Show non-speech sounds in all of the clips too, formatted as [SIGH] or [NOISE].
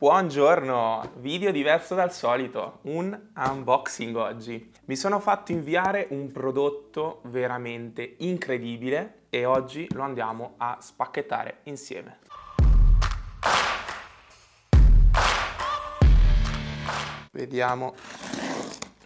Buongiorno, video diverso dal solito, un unboxing oggi. Mi sono fatto inviare un prodotto veramente incredibile e oggi lo andiamo a spacchettare insieme. Vediamo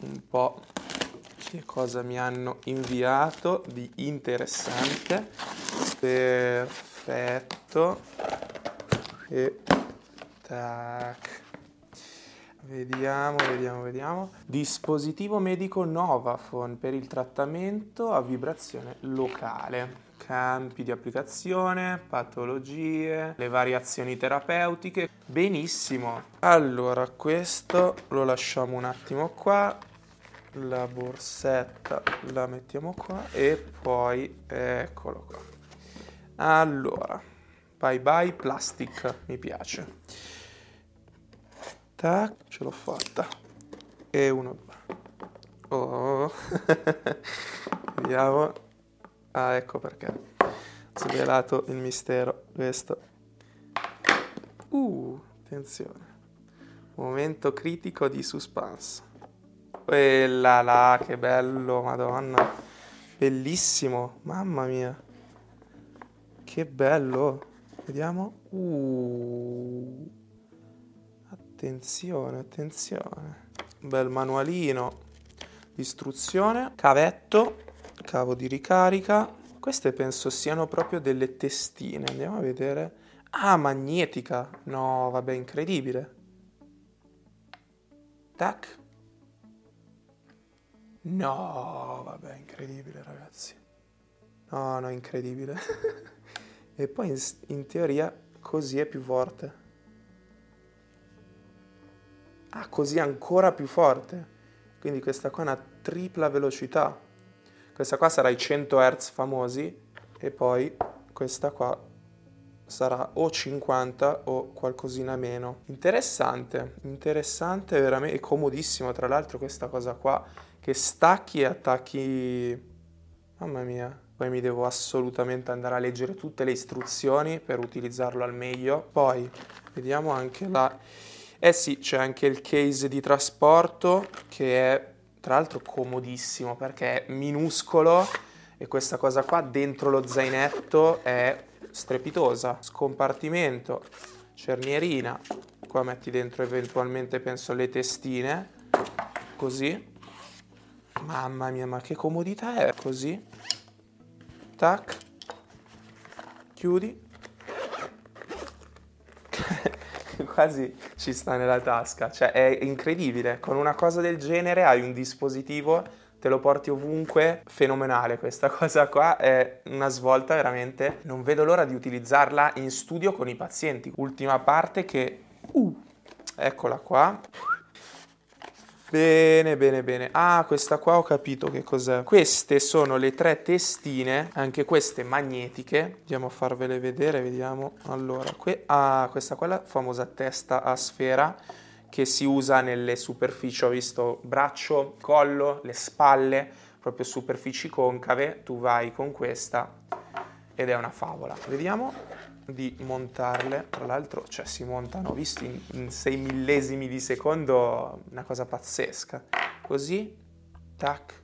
un po' che cosa mi hanno inviato di interessante. Perfetto. E Tac. Vediamo, vediamo, vediamo. Dispositivo medico Novafone per il trattamento a vibrazione locale. Campi di applicazione, patologie, le variazioni terapeutiche. Benissimo. Allora, questo lo lasciamo un attimo qua. La borsetta la mettiamo qua e poi eccolo qua. Allora, bye bye plastic, mi piace. Tac, ce l'ho fatta. E uno. Oh. [LAUGHS] Vediamo. Ah, ecco perché. Svelato il mistero. Questo. Uh, attenzione. Momento critico di suspense. Quella là, che bello, madonna. Bellissimo, mamma mia. Che bello. Vediamo. Uh. Attenzione, attenzione. bel manualino di istruzione, cavetto, cavo di ricarica. Queste penso siano proprio delle testine. Andiamo a vedere. Ah, magnetica. No, vabbè, incredibile. Tac. No, vabbè, incredibile, ragazzi. No, no, incredibile. [LAUGHS] e poi in, in teoria così è più forte. Ah, così ancora più forte. Quindi questa qua è una tripla velocità. Questa qua sarà i 100 Hz famosi e poi questa qua sarà o 50 o qualcosina meno. Interessante, interessante veramente e comodissimo tra l'altro questa cosa qua che stacchi e attacchi Mamma mia, poi mi devo assolutamente andare a leggere tutte le istruzioni per utilizzarlo al meglio. Poi vediamo anche la eh sì, c'è anche il case di trasporto che è tra l'altro comodissimo perché è minuscolo e questa cosa qua dentro lo zainetto è strepitosa. Scompartimento, cernierina, qua metti dentro eventualmente penso le testine, così. Mamma mia, ma che comodità è così. Tac. Chiudi quasi ci sta nella tasca, cioè è incredibile, con una cosa del genere hai un dispositivo, te lo porti ovunque, fenomenale questa [LAUGHS] cosa qua, è una svolta veramente, non vedo l'ora di utilizzarla in studio con i pazienti. Ultima parte che... Uh, eccola qua. Bene, bene, bene. Ah, questa qua ho capito che cos'è. Queste sono le tre testine, anche queste magnetiche. Andiamo a farvele vedere, vediamo. Allora, que- ah, questa qua è la famosa testa a sfera che si usa nelle superfici, ho visto braccio, collo, le spalle, proprio superfici concave. Tu vai con questa ed è una favola. Vediamo di montarle, tra l'altro cioè, si montano, ho visto in, in 6 millesimi di secondo, una cosa pazzesca. Così, tac,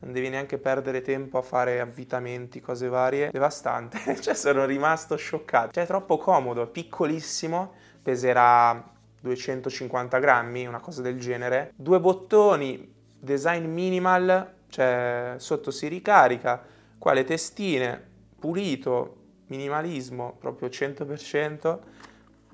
non devi neanche perdere tempo a fare avvitamenti, cose varie, devastante, [LAUGHS] cioè sono rimasto scioccato, cioè è troppo comodo, piccolissimo, peserà 250 grammi, una cosa del genere, due bottoni, design minimal, cioè sotto si ricarica, qua le testine, pulito, minimalismo proprio 100%,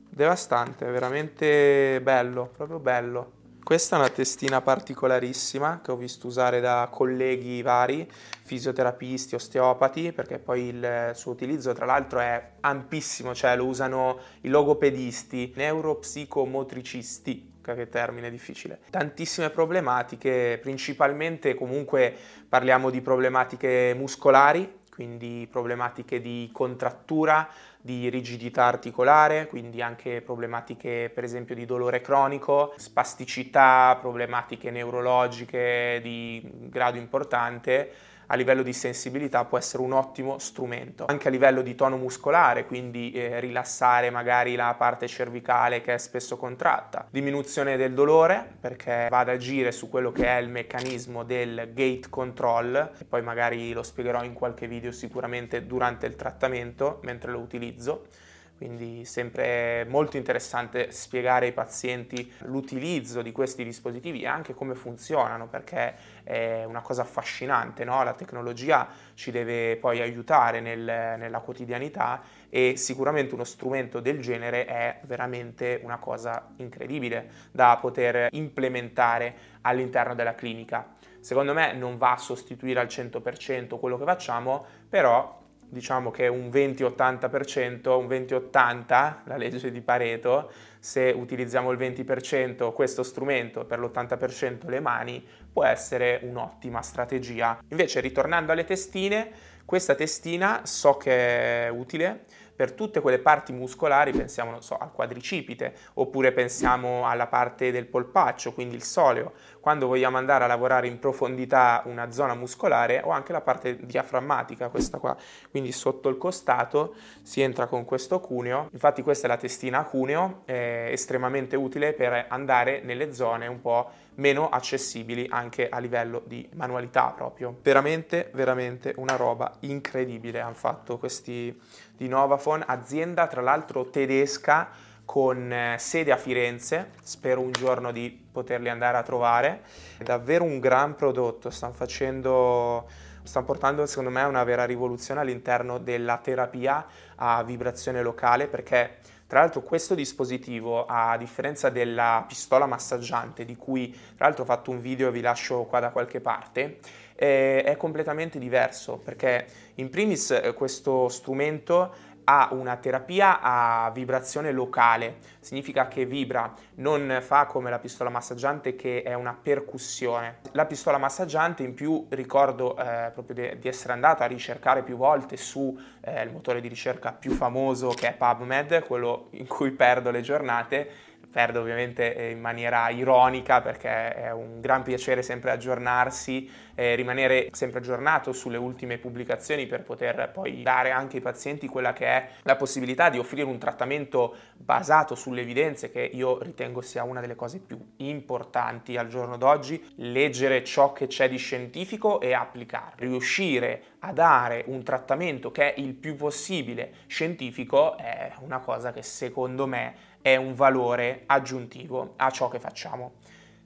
devastante, veramente bello, proprio bello. Questa è una testina particolarissima che ho visto usare da colleghi vari, fisioterapisti, osteopati, perché poi il suo utilizzo tra l'altro è ampissimo, cioè lo usano i logopedisti, neuropsicomotricisti, che termine difficile. Tantissime problematiche, principalmente comunque parliamo di problematiche muscolari, quindi problematiche di contrattura, di rigidità articolare, quindi anche problematiche per esempio di dolore cronico, spasticità, problematiche neurologiche di grado importante, a livello di sensibilità può essere un ottimo strumento. Anche a livello di tono muscolare, quindi eh, rilassare magari la parte cervicale che è spesso contratta. Diminuzione del dolore perché va ad agire su quello che è il meccanismo del gate control, e poi magari lo spiegherò in qualche video sicuramente durante il trattamento mentre lo utilizzo quindi sempre molto interessante spiegare ai pazienti l'utilizzo di questi dispositivi e anche come funzionano, perché è una cosa affascinante, no? la tecnologia ci deve poi aiutare nel, nella quotidianità e sicuramente uno strumento del genere è veramente una cosa incredibile da poter implementare all'interno della clinica. Secondo me non va a sostituire al 100% quello che facciamo, però diciamo che un 20-80%, un 20-80, la legge di Pareto, se utilizziamo il 20% questo strumento per l'80% le mani, può essere un'ottima strategia. Invece, ritornando alle testine, questa testina so che è utile per tutte quelle parti muscolari, pensiamo so, al quadricipite, oppure pensiamo alla parte del polpaccio, quindi il soleo, quando vogliamo andare a lavorare in profondità una zona muscolare o anche la parte diaframmatica, questa qua, quindi sotto il costato si entra con questo cuneo, infatti questa è la testina a cuneo, estremamente utile per andare nelle zone un po' meno accessibili anche a livello di manualità proprio. Veramente, veramente una roba incredibile hanno fatto questi di Novafone, azienda tra l'altro tedesca con eh, sede a Firenze, spero un giorno di poterli andare a trovare. È davvero un gran prodotto, stanno facendo stanno portando secondo me una vera rivoluzione all'interno della terapia a vibrazione locale perché tra l'altro questo dispositivo, a differenza della pistola massaggiante, di cui tra l'altro ho fatto un video e vi lascio qua da qualche parte, è, è completamente diverso perché in primis eh, questo strumento ha una terapia a vibrazione locale, significa che vibra, non fa come la pistola massaggiante che è una percussione. La pistola massaggiante in più ricordo eh, proprio di, di, essere andato a ricercare più volte su eh, motore di ricerca più famoso che è PubMed, quello in cui perdo le giornate, perdo ovviamente eh, in maniera ironica perché è un gran piacere sempre aggiornarsi, eh, rimanere sempre aggiornato sulle ultime pubblicazioni per poter poi dare anche ai pazienti quella che è la possibilità di offrire un trattamento basato sulle evidenze che io ritengo sia una delle cose più importanti al giorno d'oggi, leggere ciò che c'è di scientifico e applicarlo, riuscire a dare un trattamento che è il più possibile scientifico è una cosa che secondo me è un valore aggiuntivo a ciò che facciamo.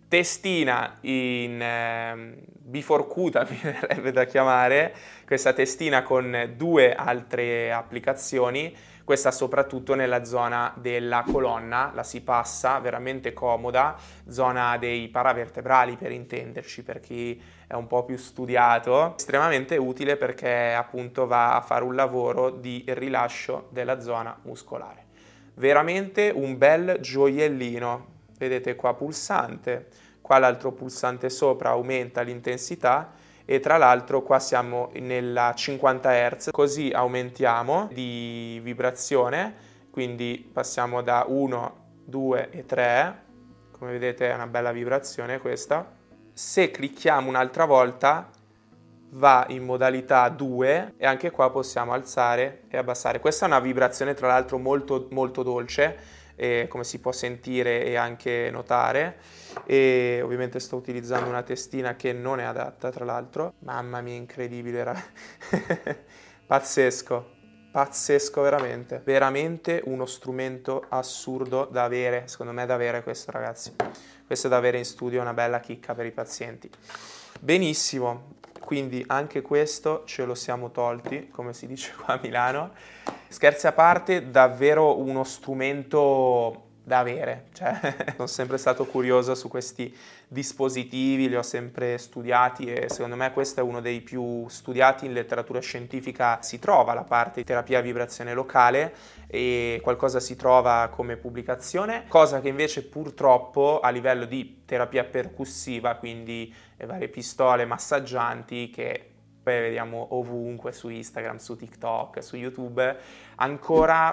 Testina in eh, biforcuta, [LAUGHS] mi verrebbe da chiamare, questa testina con due altre applicazioni, questa soprattutto nella zona della colonna, la si passa, veramente comoda, zona dei paravertebrali per intenderci, per chi è un po' più studiato, estremamente utile perché appunto va a fare un lavoro di rilascio della zona muscolare veramente un bel gioiellino. Vedete qua pulsante, qua l'altro pulsante sopra aumenta l'intensità e tra l'altro qua siamo nella 50 Hz, così aumentiamo di vibrazione, quindi passiamo da 1, 2 e 3, come vedete è una bella vibrazione questa. Se clicchiamo un'altra volta va in modalità 2 e anche qua possiamo alzare e abbassare. Questa è una vibrazione tra l'altro molto molto dolce eh, come si può sentire e anche notare e ovviamente sto utilizzando una testina che non è adatta tra l'altro. Mamma mia incredibile, [LAUGHS] pazzesco. Pazzesco veramente, veramente uno strumento assurdo da avere, secondo me da avere questo ragazzi. Questo è da avere in studio, una bella chicca per i pazienti. Benissimo, quindi anche questo ce lo siamo tolti, come si dice qua a Milano. Scherzi a parte, davvero uno strumento da avere. Cioè, [LAUGHS] sono sempre stato curioso su questi dispositivi, li ho sempre studiati e secondo me questo è uno dei più studiati in letteratura scientifica. Si trova la parte di terapia a vibrazione locale e qualcosa si trova come pubblicazione, cosa che invece purtroppo a livello di terapia percussiva, quindi varie pistole massaggianti che poi vediamo ovunque su Instagram, su TikTok, su YouTube, ancora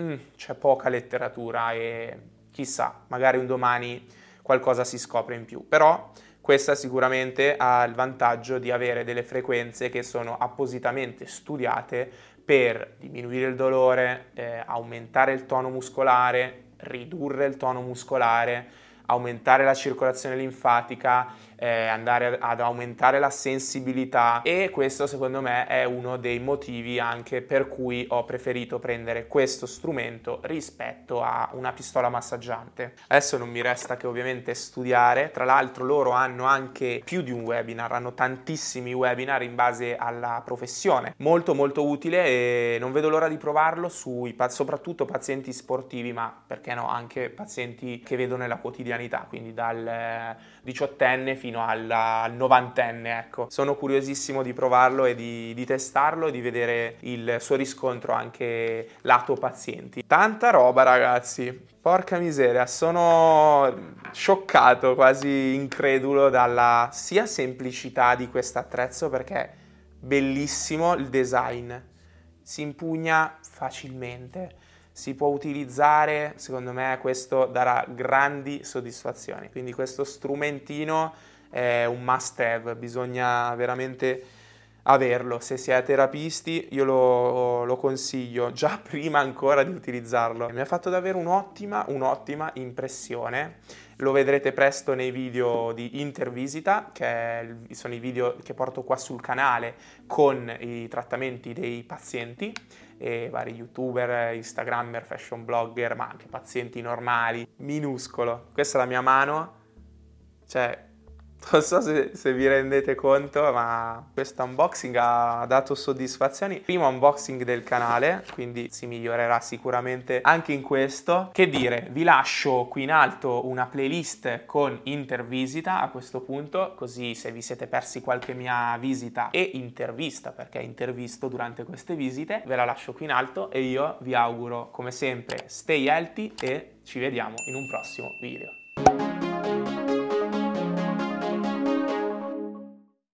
mm, c'è poca letteratura e chissà, magari un domani qualcosa si scopre in più. Però Questa sicuramente ha il vantaggio di avere delle frequenze che sono appositamente studiate per diminuire il dolore, eh, aumentare il tono muscolare, ridurre il tono muscolare, aumentare la circolazione linfatica eh, andare ad aumentare la sensibilità e questo secondo me è uno dei motivi anche per cui ho preferito prendere questo strumento rispetto a una pistola massaggiante. Adesso non mi resta che ovviamente studiare, tra l'altro loro hanno anche più di un webinar, hanno tantissimi webinar in base alla professione, molto molto utile e non vedo l'ora di provarlo sui soprattutto pazienti sportivi, ma perché no, anche pazienti che vedo nella quotidianità, quindi dal diciottenne fino alla, al novantenne. Ecco. Sono curiosissimo di provarlo e di, di testarlo e di vedere il suo riscontro anche lato pazienti. Tanta roba ragazzi, porca miseria, sono scioccato, quasi incredulo dalla sia semplicità di questo attrezzo perché bellissimo il design, si impugna facilmente si può utilizzare, secondo me questo darà grandi soddisfazioni. Quindi questo strumentino è un must have, bisogna veramente averlo. Se si è terapisti io lo, lo, consiglio già [LAUGHS] prima ancora di utilizzarlo. Mi ha fatto davvero un'ottima, un'ottima impressione. Lo vedrete presto nei video di intervisita, che sono i video che porto qua sul canale con i trattamenti dei pazienti e vari youtuber, instagrammer, fashion blogger, ma anche pazienti normali, minuscolo. Questa è la mia mano, cioè non so se, se, vi rendete conto, ma questo unboxing ha dato soddisfazioni. Primo unboxing del canale, quindi si migliorerà sicuramente anche in questo. Che dire, vi lascio qui in alto una playlist con intervisita a questo punto, così se vi siete persi qualche mia visita e intervista, perché intervisto durante queste visite, ve la lascio qui in alto e io vi auguro come sempre stay healthy e ci vediamo in un prossimo video.